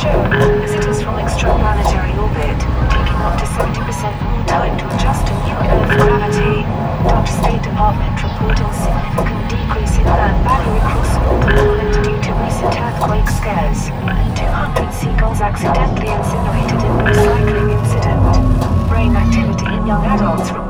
shown visitors from extraplanetary orbit, taking up to 70% more time to adjust to new Earth gravity. Dutch State Department reporting significant decrease in land value across all continents due to recent earthquake scares. 200 seagulls accidentally incinerated in recycling incident. Brain activity in young adults reported.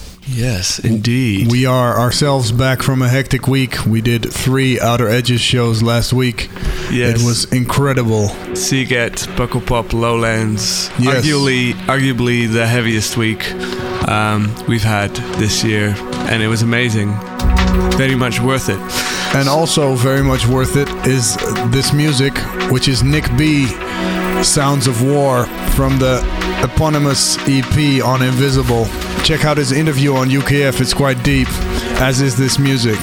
Yes, indeed. We are ourselves back from a hectic week. We did three Outer Edges shows last week. Yes. It was incredible. Sziget, Pukkelpop, Lowlands. Yes. Arguably, arguably the heaviest week um, we've had this year, and it was amazing. Very much worth it. And also very much worth it is this music, which is Nick B. Sounds of War from the eponymous EP on Invisible. Check out his interview on UKF, it's quite deep, as is this music.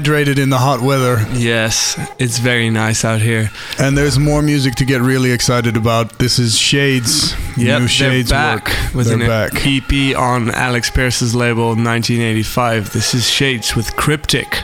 hydrated in the hot weather. Yes, it's very nice out here. And there's more music to get really excited about. This is Shades. Yep, new Shades back work. with they're an back. EP on Alix Perez's label 1985. This is Shades with Cryptic.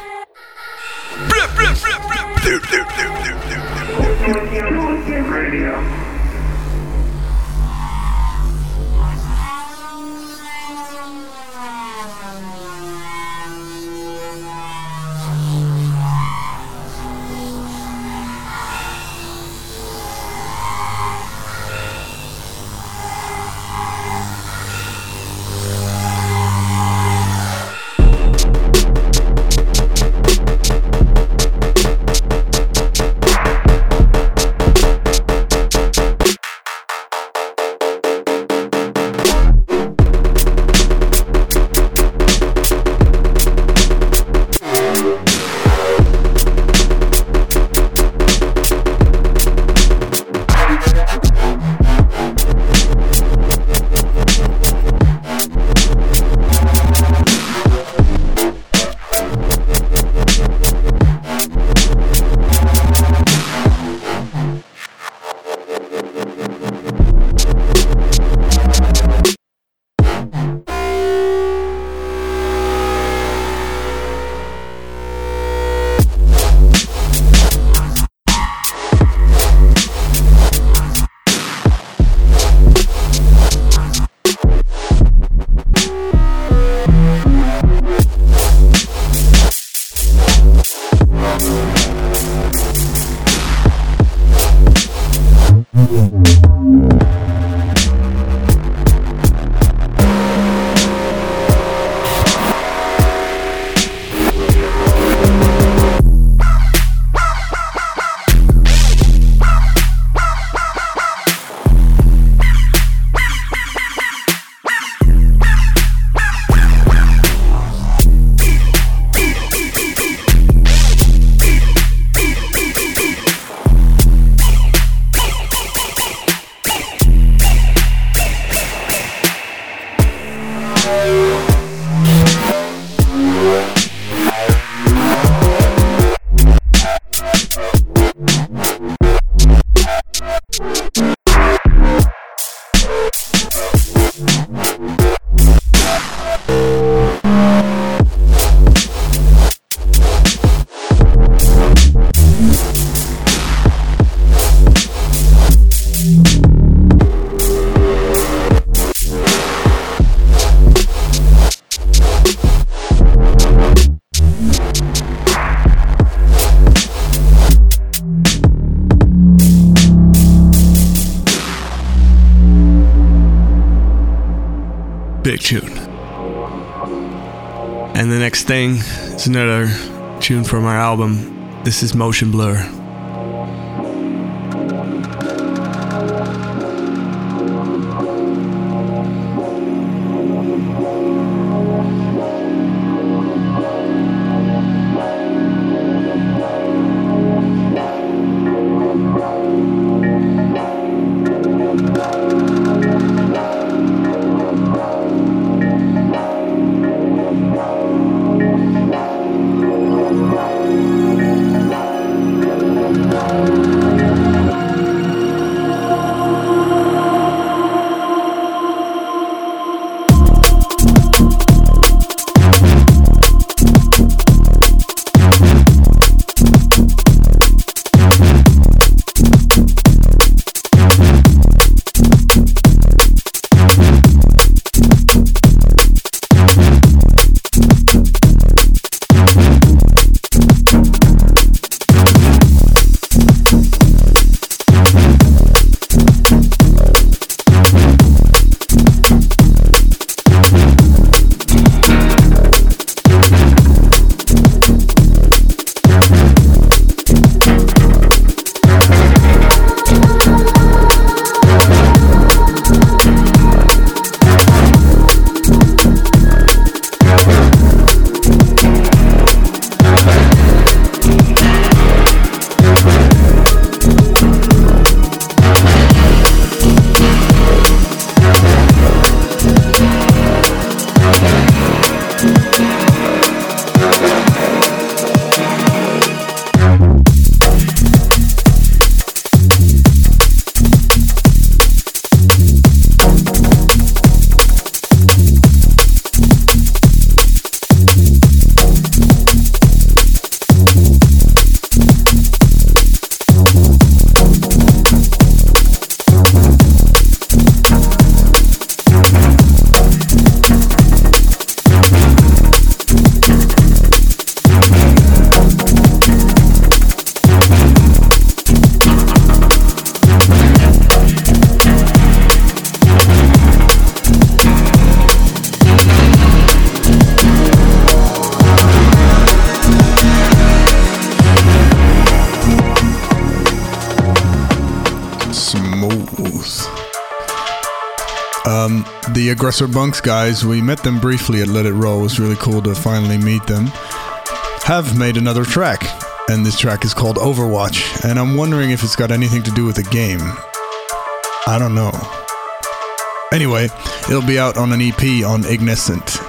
Album. This is Motion Blur. Agressor Bunx guys, we met them briefly at Let It Roll. It was really cool to finally meet them. Have made another track, and this track is called Overwatch. And I'm wondering if it's got anything to do with the game. I don't know. Anyway, it'll be out on an EP on Ignescent.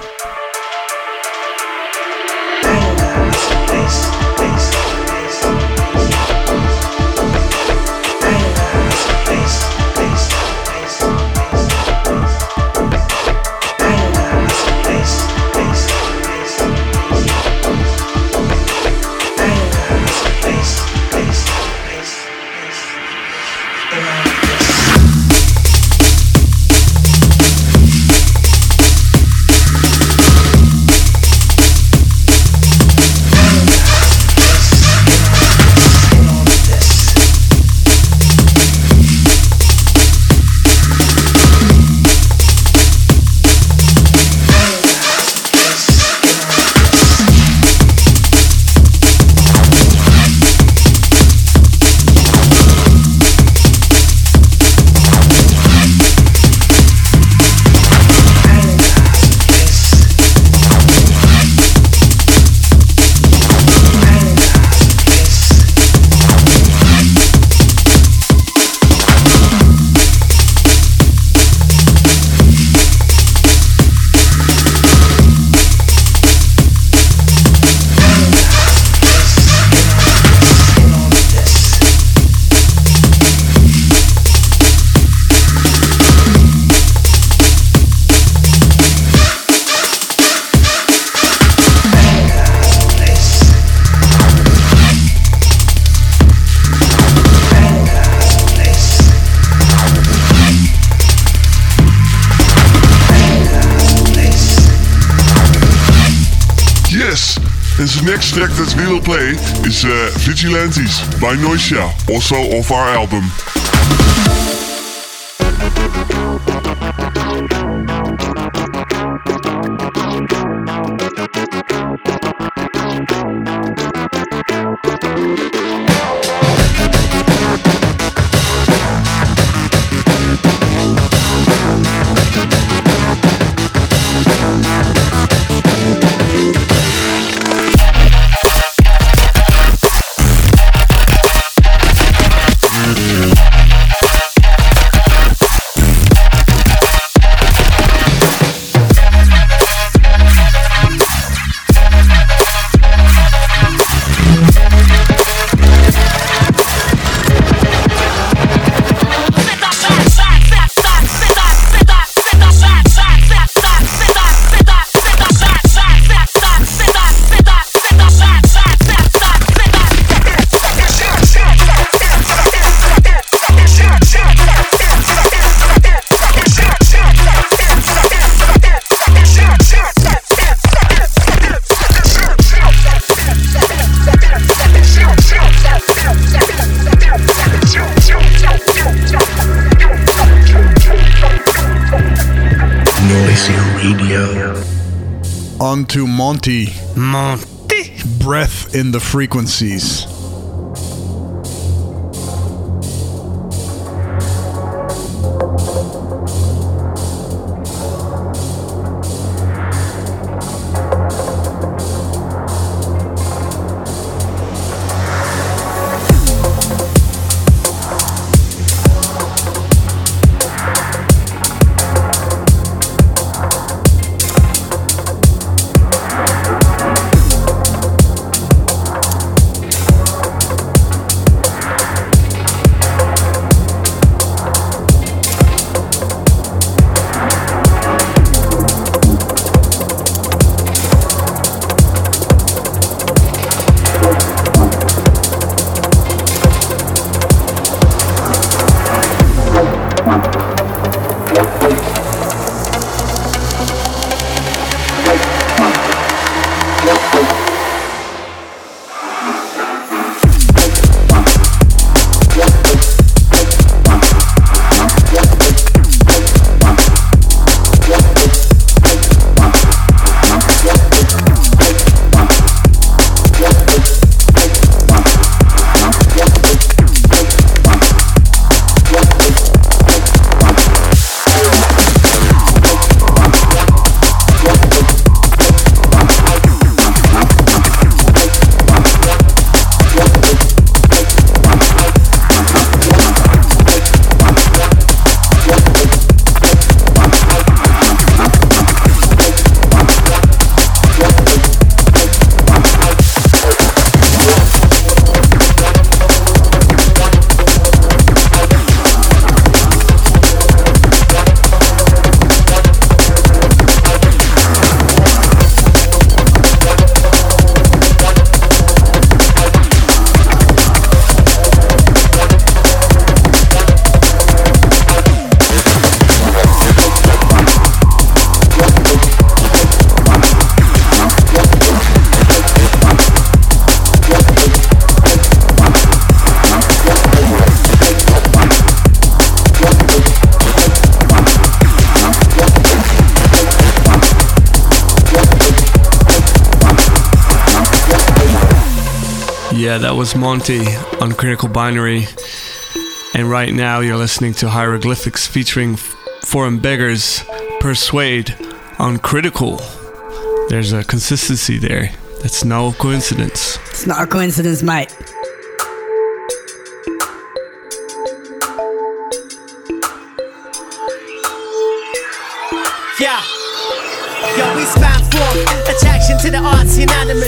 Will play is uh, Vigilantes by Noisia, also off our album. In the frequencies. Monty on Critical Binary. And right now you're listening to Hyroglifics featuring Foreign Beggars Persuade on Critical. There's a consistency there. That's no coincidence. It's not a coincidence, mate. Yeah. Yo, we span forth, attraction to the arts unanimous.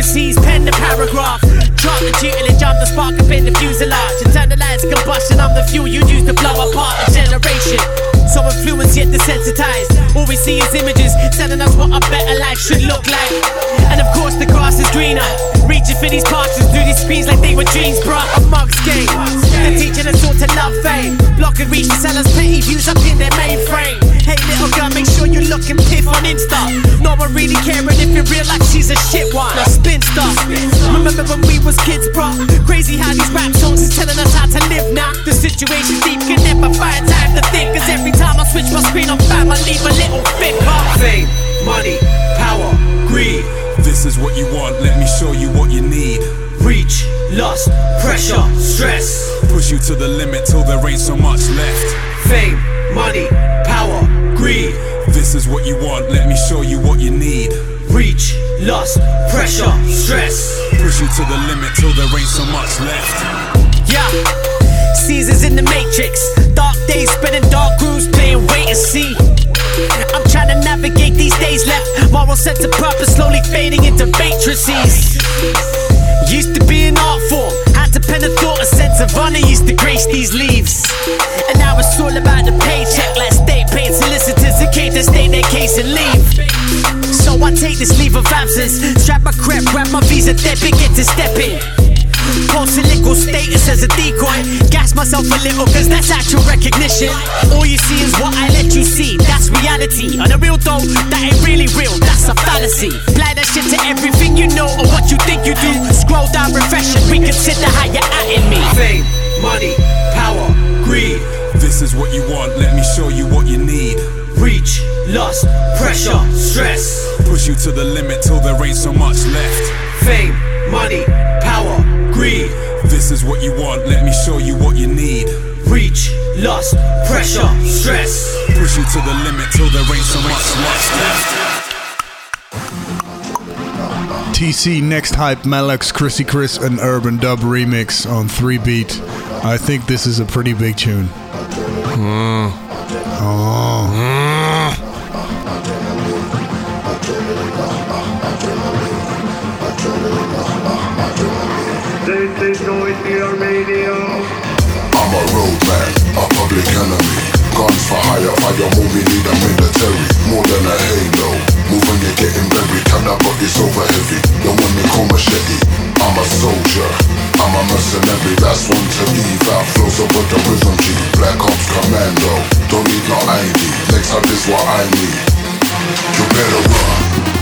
The pen the paragraph. Drop the tutel and jump the spark up in the fuselage. Internalize combustion, I'm the fuel you use to blow apart a generation. So influenced yet desensitized. All we see is images telling us what a better life should look like. And of course, the grass is greener. Reaching for these pastures through these screens like they were dreams, bruh. Amongst game. The teaching us all to love fame. Block and reach the sellers, petty views up in their mainframe. Hey, little girl, make sure you look and piff on Insta. No one really caring if you real like she's a shit one. A spinster. Remember when we was kids, bro? Crazy how these rap songs is telling us how to live now. The situation deep can never find time to think. Cause every time I switch my screen on fam, I leave a little thicker. Fame, money, power, greed. This is what you want, let me show you what you need. Reach, lust, pressure, stress. Push you to the limit till there ain't so much left. Fame, money, power. This is what you want, let me show you what you need. Reach, lust, pressure, stress. Push you to the limit till there ain't so much left. Yeah. Caesars in the Matrix. Dark days spinning dark grooves, playing wait and see. I'm trying to navigate these days left. Moral sense of purpose slowly fading into matrices. Used to be an art form. Had to pen a thought, a sense of honor used to grace these leaves. And now it's all about the paycheck. Like solicitors in case they state their case and leave. So I take this leave of absence. Strap my crap, grab my visa, debit, get to step in. Post a little status as a decoy. Gas myself a little, cause that's actual recognition. All you see is what I let you see. That's reality. On the real though, that ain't really real. That's a fallacy. Apply that shit to everything you know or what you think you do. Scroll down, refresh and reconsider how you're at in me. Fame, money, power, greed. This is what you want, let me show you what you need. Reach, lust, pressure, stress. Push you to the limit till there ain't so much left. Fame, money, power, greed. This is what you want, let me show you what you need. Reach, lust, pressure, stress. Push you to the limit till there ain't so much left. TC Next Hype Malex Chrissy Chris and Urban Dub remix on 3 Beat. I think this is a pretty big tune. This is Noisia radio. I'm a roadman, a public enemy. Guns for hire, fire move, we need a military. More than a halo. Moving, you're getting buried. Up, but it's over heavy. The one they call machete. I'm a soldier. I'm a mercenary. Last one to out. Flows over the rhythm G. Black Ops Commando. Don't need no ID. Next up is what I need. You better run.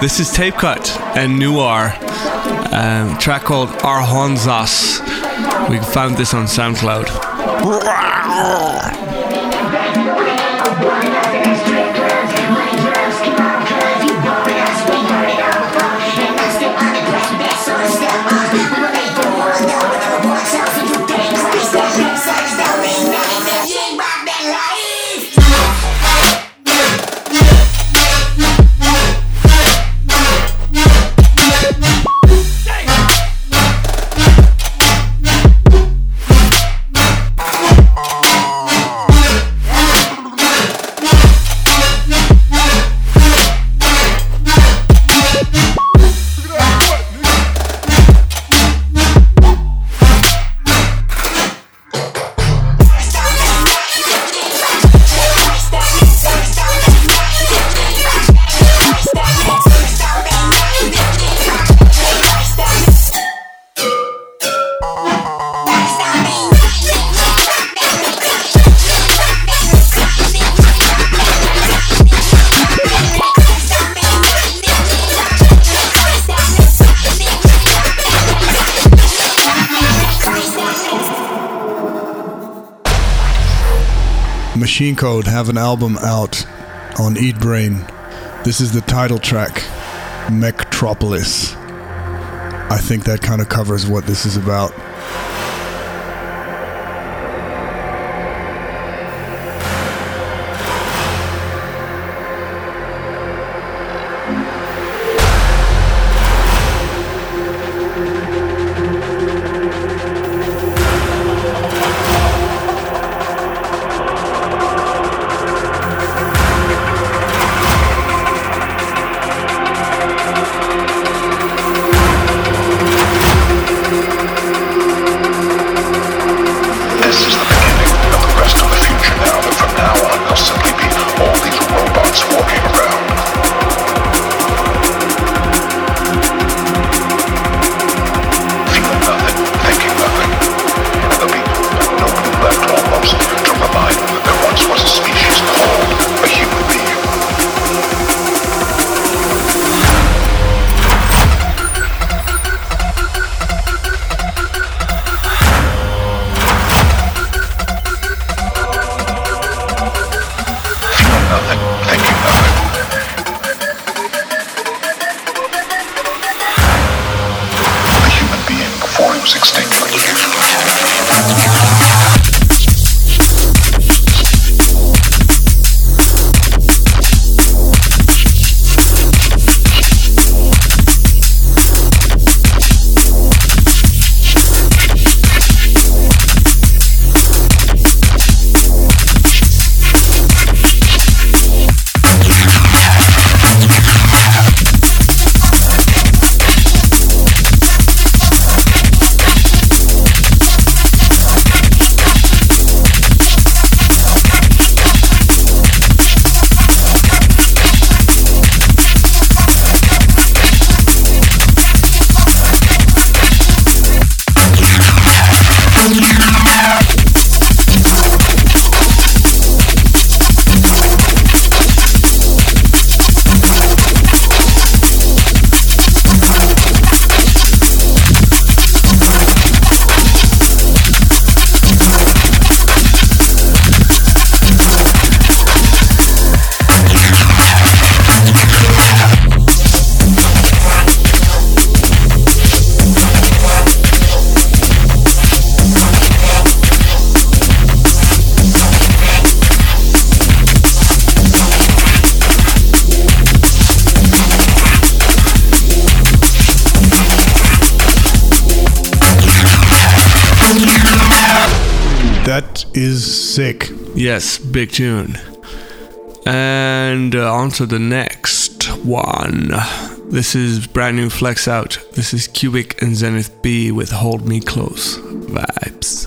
This is Tape Cut and Noir. Um, track called Arhonzas. We found this on SoundCloud. have an album out on Eat Brain. This is the title track, Metropolis. I think that kind of covers what this is about. Sick. Yes, big tune. And uh, on to the next one. This is brand new Flex Out. This is Cubic and Zenith B with Hold Me Close vibes.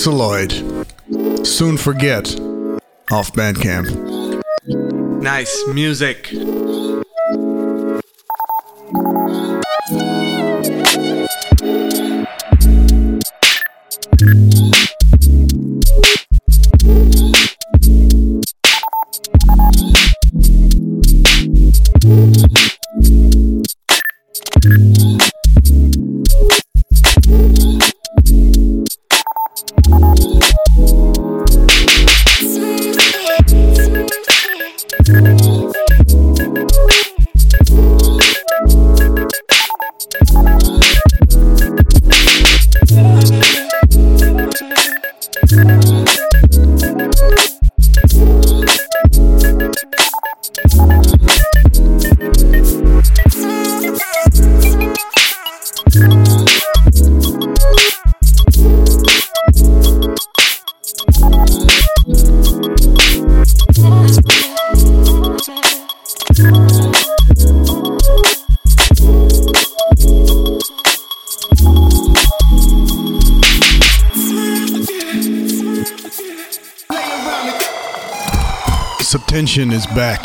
Herzaloid. Soon Forget. Off Bandcamp. Nice music. Back.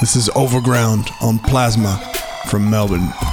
This is Overground on Plasma from Melbourne.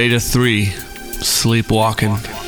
Data 3, Sleepwalking. time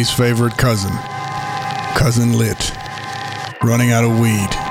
everybody's favorite cousin, Cousin Lit, running out of weed.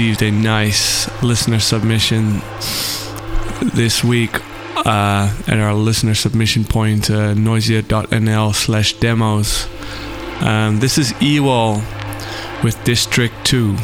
Received a nice listener submission this week uh, at our listener submission point, uh, noisia.nl slash demos. Um, this is Ewall with District 2.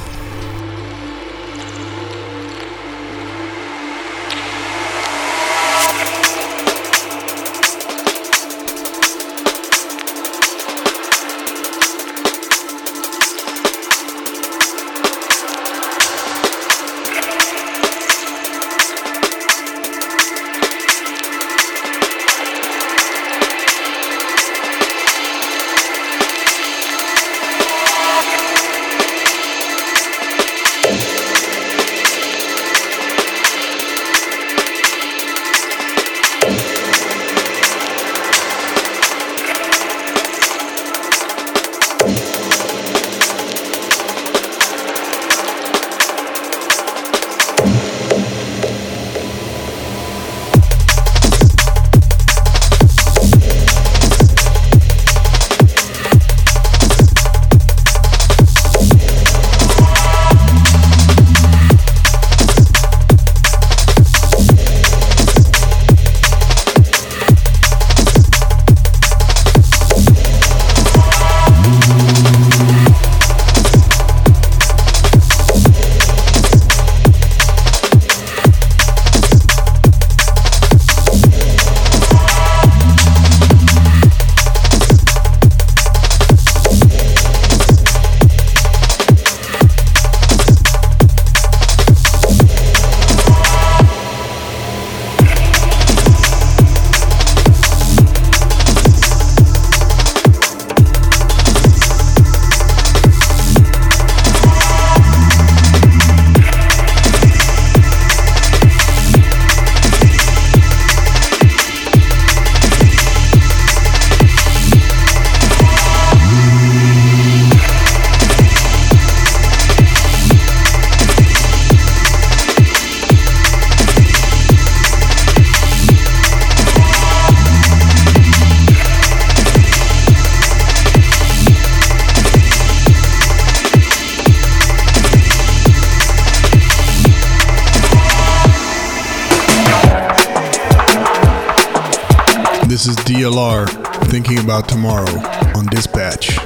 Tomorrow on Dispatch.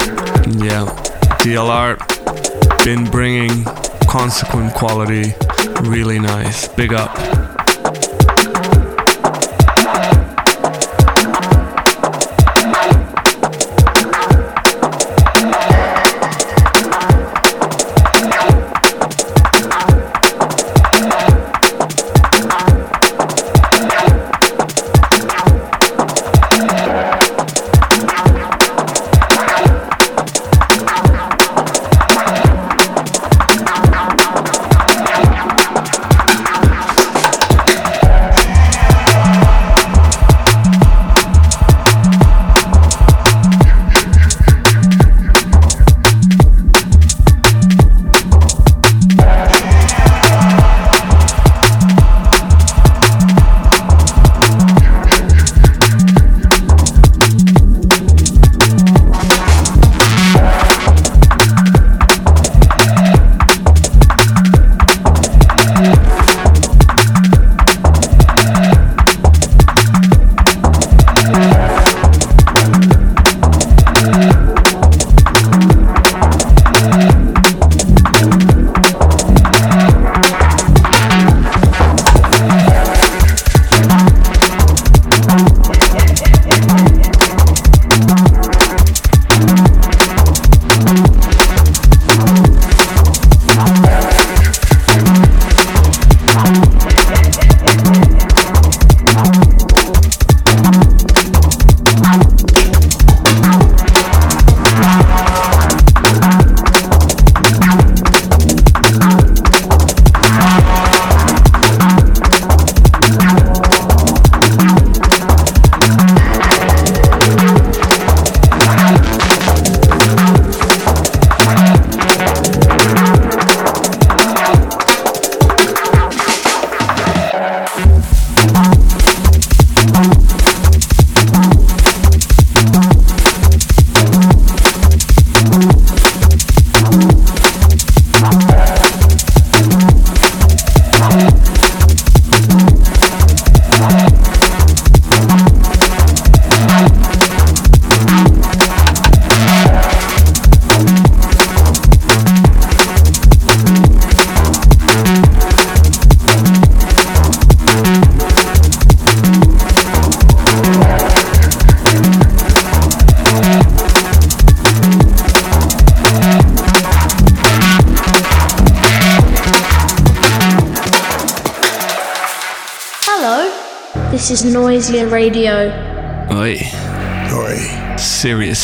Yeah, DLR been bringing consequent quality really nice. Big up.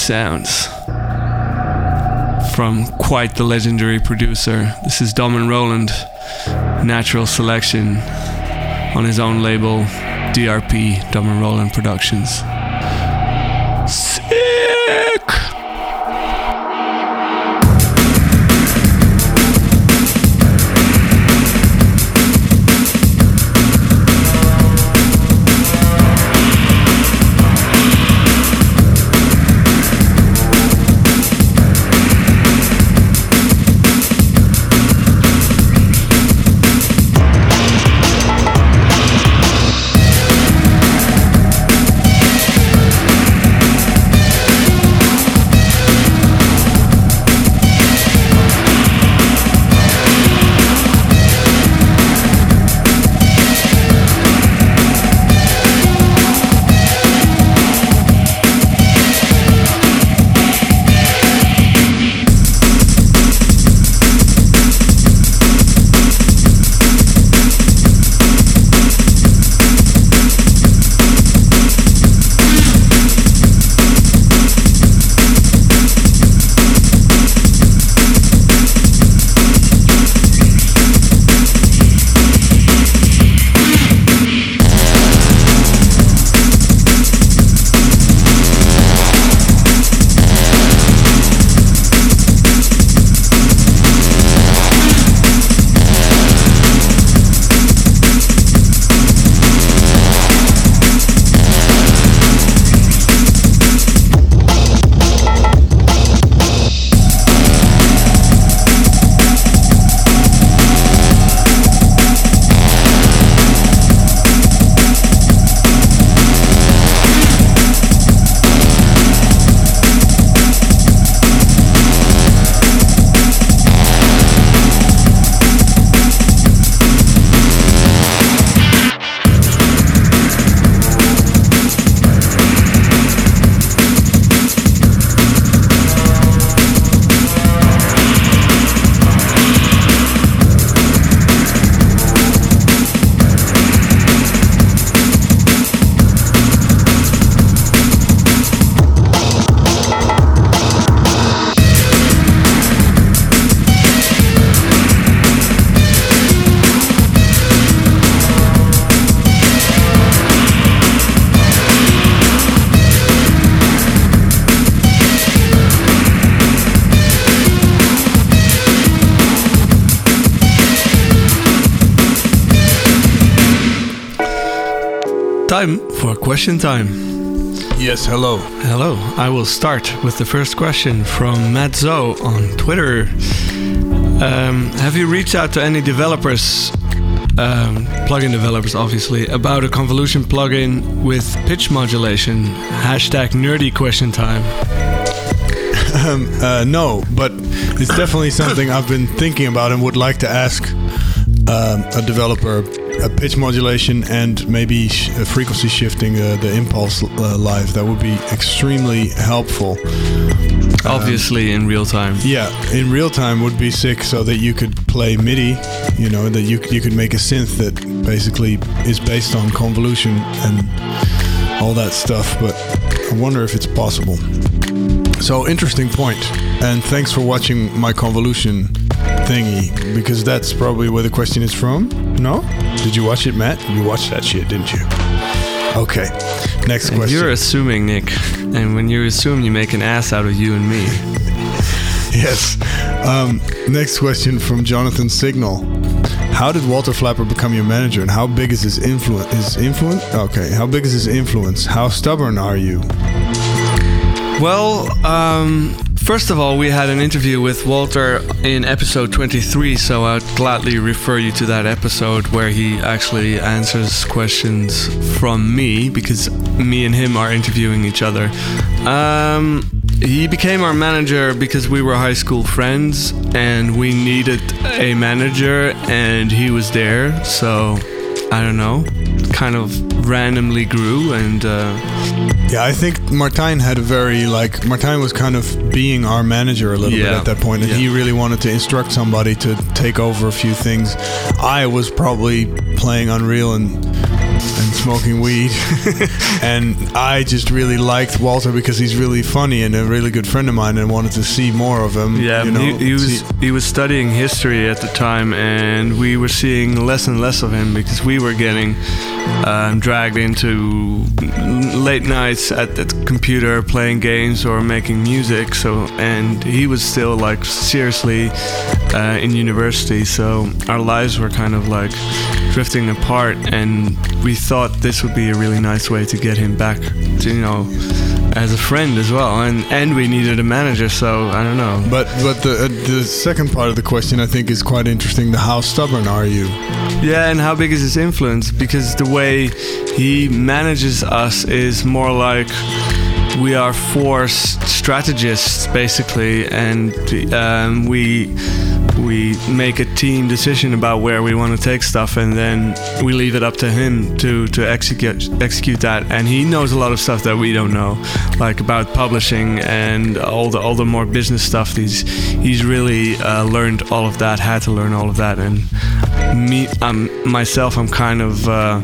Sounds. From quite the legendary producer. This is Dom & Roland, Natural Selection, on his own label, DRP, Dom & Roland Productions. Question time. Yes, hello. Hello. I will start with the first question from Matt Zoe on Twitter. Um, have you reached out to any developers, um, plugin developers obviously, about a convolution plugin with pitch modulation? Hashtag nerdy question time. Um, uh, no, but it's definitely something I've been thinking about and would like to ask um, a developer. A pitch modulation and maybe sh- frequency shifting uh, the impulse uh, live. That would be extremely helpful. Obviously, in real time. Yeah, in real time would be sick, so that you could play MIDI. You know that you you could make a synth that basically is based on convolution and all that stuff. But I wonder if it's possible. So interesting point, and thanks for watching my convolution thingy because that's probably where the question is from. No, did you watch it, Matt? You watched that shit, didn't you? Okay, next And question. You're assuming, Nick. And when you assume, you make an ass out of you and me. Yes. Um, next question from Jonathan Signal. How did Walter Flapper become your manager, and how big is his influence? His influence? Okay. How big is his influence? How stubborn are you? Well, um, first of all, we had an interview with Walter in episode 23, so I'd gladly refer you to that episode where he actually answers questions from me because me and him are interviewing each other. Um, he became our manager because we were high school friends and we needed a manager, and he was there, so I don't know, kind of randomly grew and. Uh, Yeah, I think Martijn had a very like Martijn was kind of being our manager a little bit at that point, and Yeah. he really wanted to instruct somebody to take over a few things. I was probably playing Unreal and and smoking weed. and I just really liked Walter because he's really funny and a really good friend of mine, and wanted to see more of him. Yeah, you know, he, he was he was studying history at the time, and we were seeing less and less of him because we were getting um, dragged into late nights at the computer playing games or making music. So, and he was still like seriously uh, in university. So our lives were kind of like drifting apart, and we thought this would be a really nice way to get him back, to, you know, as a friend as well. And and we needed a manager, so I don't know. But but the uh, the second part of the question I think is quite interesting. The how stubborn are you? Yeah, and how big is his influence? Because the way he manages us is more like we are four strategists basically, and um, we we make a team decision about where we want to take stuff, and then we leave it up to him to to execute execute that. And he knows a lot of stuff that we don't know, like about publishing and all the all the more business stuff. He's he's really uh, learned all of that, had to learn all of that, and me I'm myself, I'm kind of. Uh,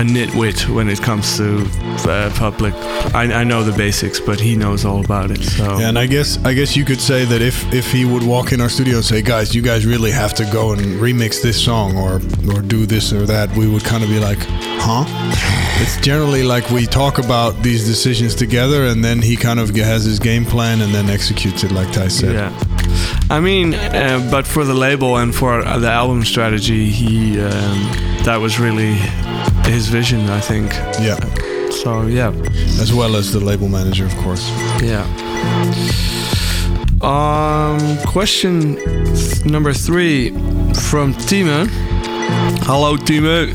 a nitwit when it comes to uh, public. I, I know the basics, but he knows all about it. So And I guess I guess you could say that if if he would walk in our studio and say, guys, you guys really have to go and remix this song or or do this or that, we would kind of be like, huh? It's generally like we talk about these decisions together, and then he kind of has his game plan and then executes it, like Ty said. Yeah. I mean, uh, but for the label and for the album strategy, he um, that was really his vision, I think. Yeah. So yeah, As well as the label manager, of course. yeah. Um, question th- number three from Time. Hello, Time.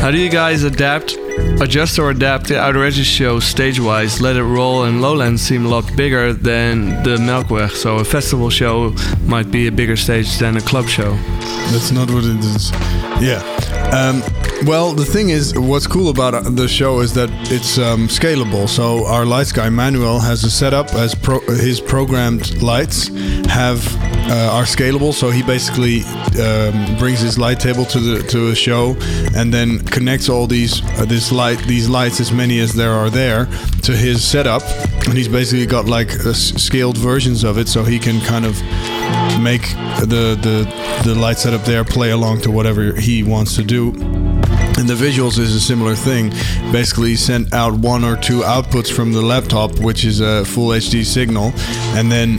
How do you guys adapt, adjust or adapt the Outer Edges show stage-wise? Let It Roll and Lowlands seem a lot bigger than the Melkweg, so a festival show might be a bigger stage than a club show. That's not what it is. Yeah. Um, well, the thing is, what's cool about uh, the show is that it's um, scalable. So our lights guy Manuel has a setup as pro- his programmed lights have uh, are scalable. So he basically um, brings his light table to the to a show and then connects all these uh, this light these lights as many as there are there to his setup, and he's basically got like uh, scaled versions of it, so he can kind of make the the the light setup there play along to whatever he wants to do. And the visuals is a similar thing. Basically, send out one or two outputs from the laptop, which is a full HD signal, and then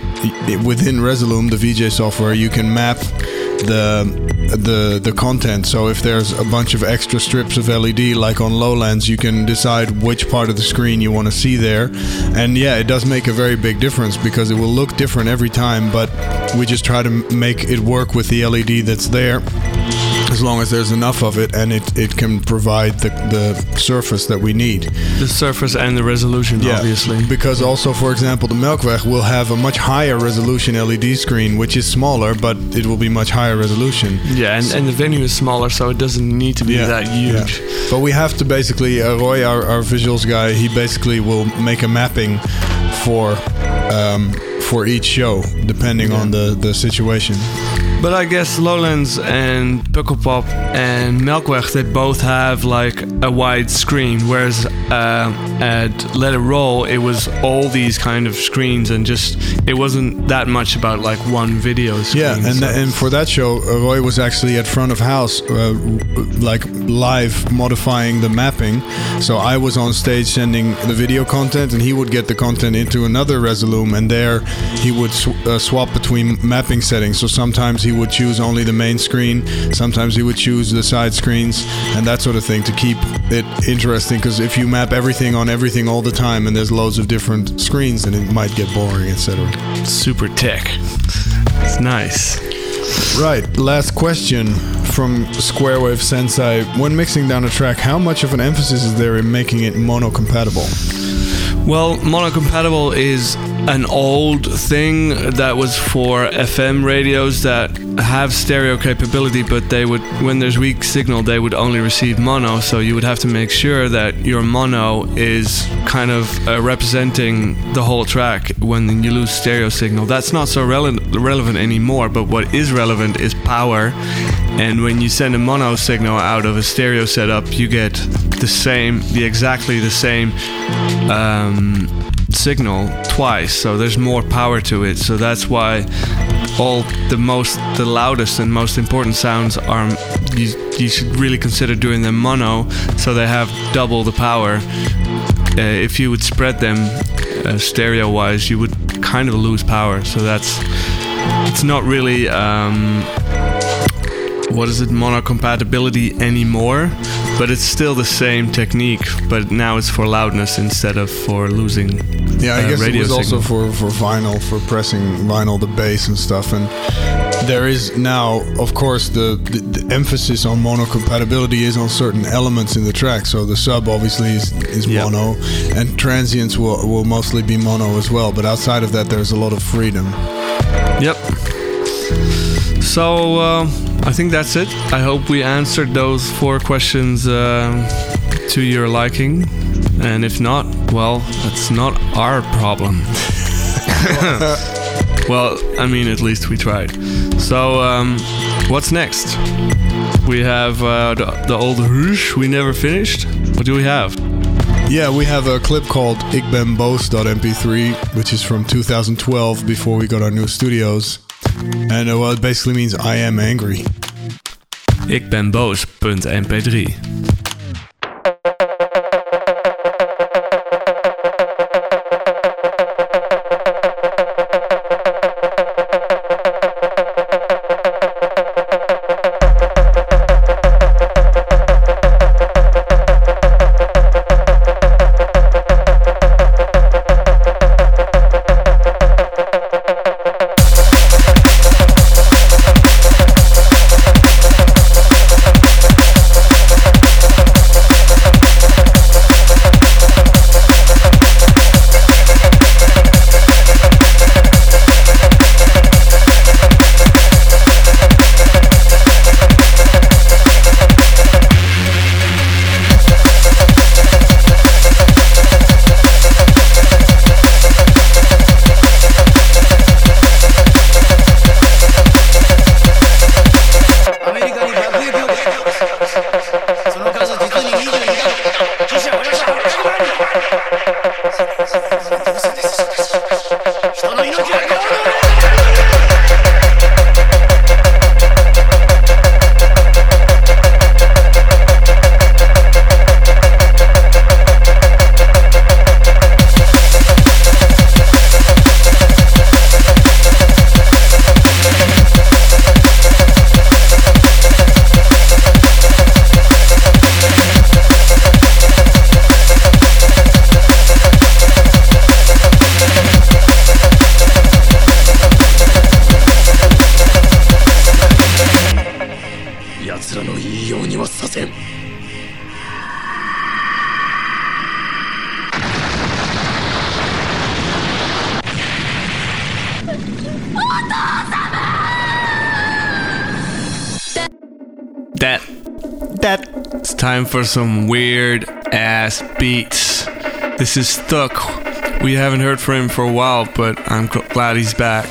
within Resolume, the VJ software, you can map the the the content. So if there's a bunch of extra strips of LED, like on Lowlands, you can decide which part of the screen you want to see there. And yeah, it does make a very big difference because it will look different every time, but we just try to make it work with the LED that's there as long as there's enough of it and it, it can provide the, the surface that we need. The surface and the resolution, obviously. Because also, for example, the Melkweg will have a much higher resolution LED screen, which is smaller, but it will be much higher resolution. Yeah, and, and the venue is smaller, so it doesn't need to be that huge. Yeah. But we have to basically, uh, Roy, our, our visuals guy, he basically will make a mapping for um, for each show, depending on the, the situation. But I guess Lowlands and Pukkelpop and Melkweg they both have like a wide screen, whereas uh, at Let It Roll it was all these kind of screens and just it wasn't that much about like one video screen. Yeah, and so- and for that show, Roy was actually at front of house, uh, like live modifying the mapping. So I was on stage sending the video content, and he would get the content into another Resolume, and there he would sw- uh, swap between mapping settings. So sometimes he would choose only the main screen, sometimes he would choose the side screens, and that sort of thing to keep it interesting. Because if you map everything on everything all the time, and there's loads of different screens, then it might get boring, etc. super tech. It's nice. Right, last question from Squarewave Sensei. When mixing down a track, how much of an emphasis is there in making it mono compatible? Well, mono-compatible is an old thing that was for FM radios that have stereo capability, but they would, when there's weak signal, they would only receive mono. So you would have to make sure that your mono is kind of uh, representing the whole track when you lose stereo signal. That's not so rele- relevant anymore, but what is relevant is power. And when you send a mono signal out of a stereo setup, you get the same, the exactly the same um, signal twice. So there's more power to it. So that's why all the most, the loudest and most important sounds are. You, you should really consider doing them mono, so they have double the power. Uh, if you would spread them uh, stereo-wise, you would kind of lose power. So that's it's not really um, what is it mono compatibility anymore but it's still the same technique but now it's for loudness instead of for losing Yeah, I uh, guess it was also for, for vinyl, for pressing vinyl, the bass and stuff. And there is now, of course, the, the, the emphasis on mono compatibility is on certain elements in the track. So the sub obviously is, is Yeah. mono, and transients will, will mostly be mono as well. But outside of that, there's a lot of freedom. Yep. So uh, I think that's it. I hope we answered those four questions uh, to your liking. And if not, well, that's not our problem. well, I mean, at least we tried. So, um, what's next? We have uh, the, the old Rouge we never finished. What do we have? Yeah, we have a clip called Ik ben boos.mp3, which is from 2012 before we got our new studios. And uh, eh, well, it basically means I am angry. Ik ben boos. MP3. Time for some weird ass beats. This is Stuck. We haven't heard from him for a while, but I'm gl- glad he's back.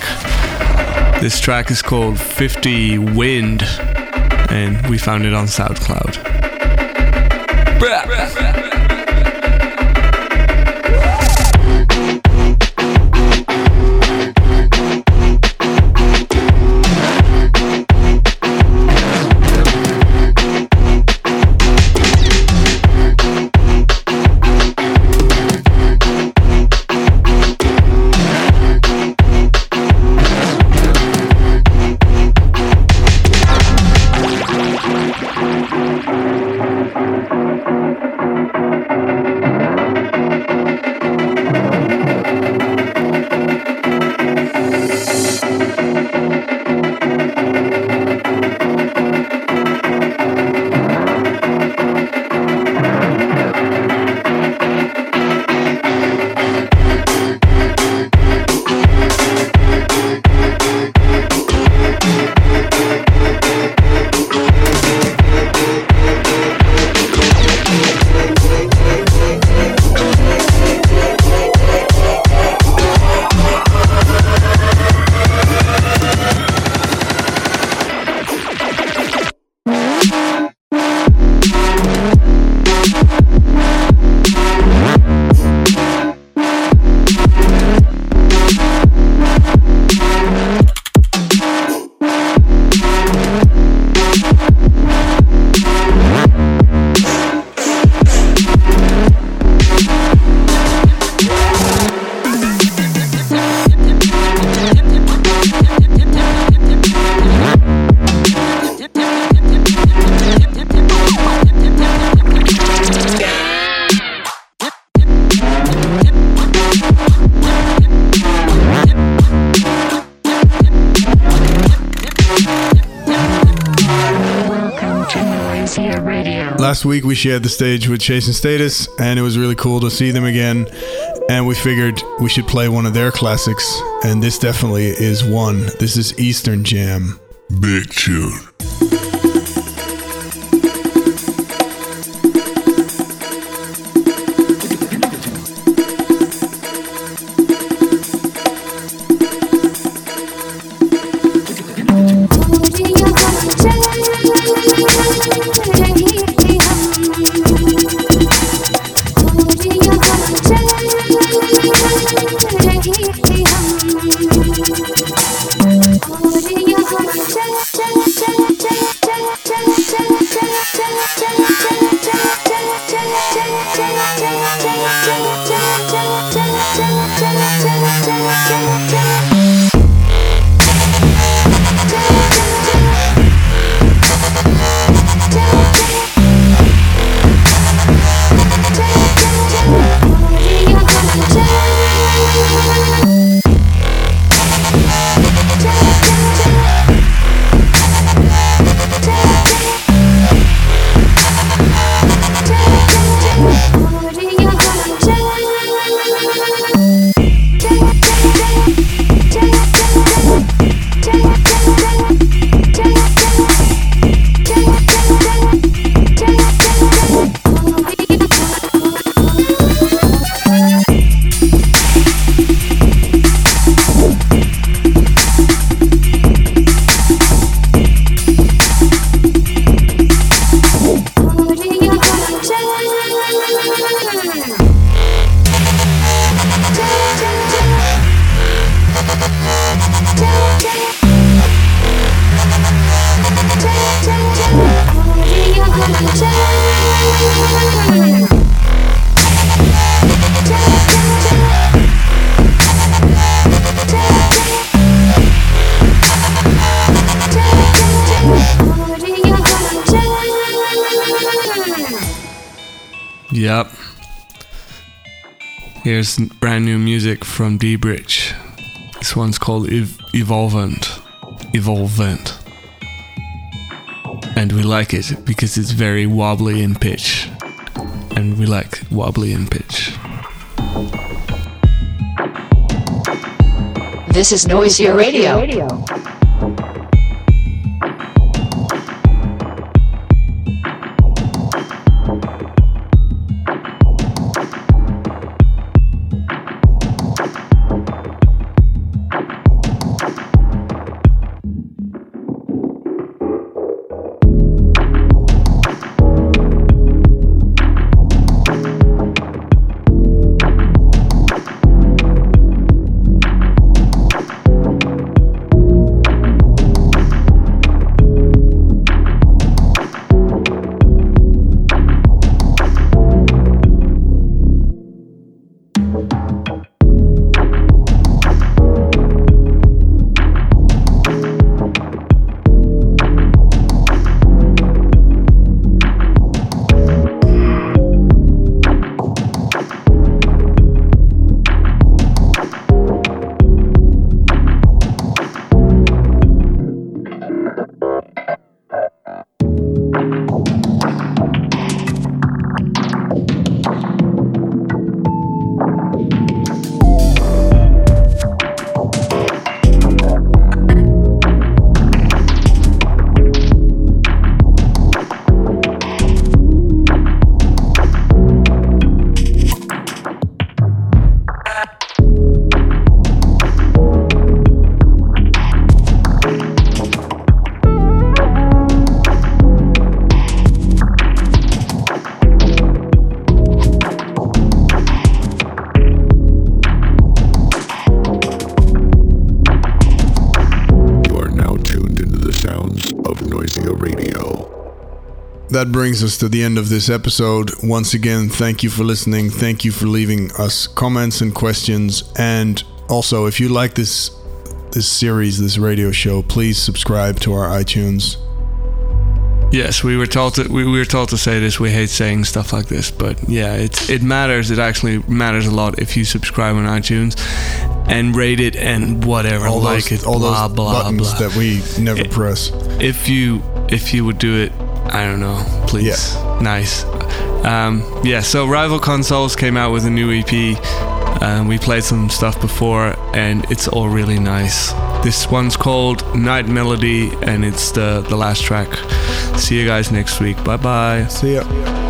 This track is called 50 Wind, and we found it on SoundCloud. Thank last week we shared the stage with Chase and Status, and it was really cool to see them again. And we figured we should play one of their classics, and this definitely is one. This is Eastern Jam. Big tune. Here's brand new music from dBridge. This one's called Ev- Evolvent. Evolvent. And we like it because it's very wobbly in pitch. And we like wobbly in pitch. This is Noisia Radio. You That brings us to the end of this episode. Once again, thank you for listening. Thank you for leaving us comments and questions. And also, if you like this this series, this radio show, please subscribe to our iTunes. Yes, we were told to we, we were told to say this. We hate saying stuff like this, but yeah, it it matters. It actually matters a lot if you subscribe on iTunes and rate it and whatever, All like those, it, all blah those blah buttons blah. that we never It- press. if you if you would do it, I don't know, please. Yeah. Nice. Um, yeah, so Rival Consoles came out with a new EP. Um, we played some stuff before, and it's all really nice. This one's called Night Melody, and it's the, the last track. See you guys next week. Bye bye. See ya.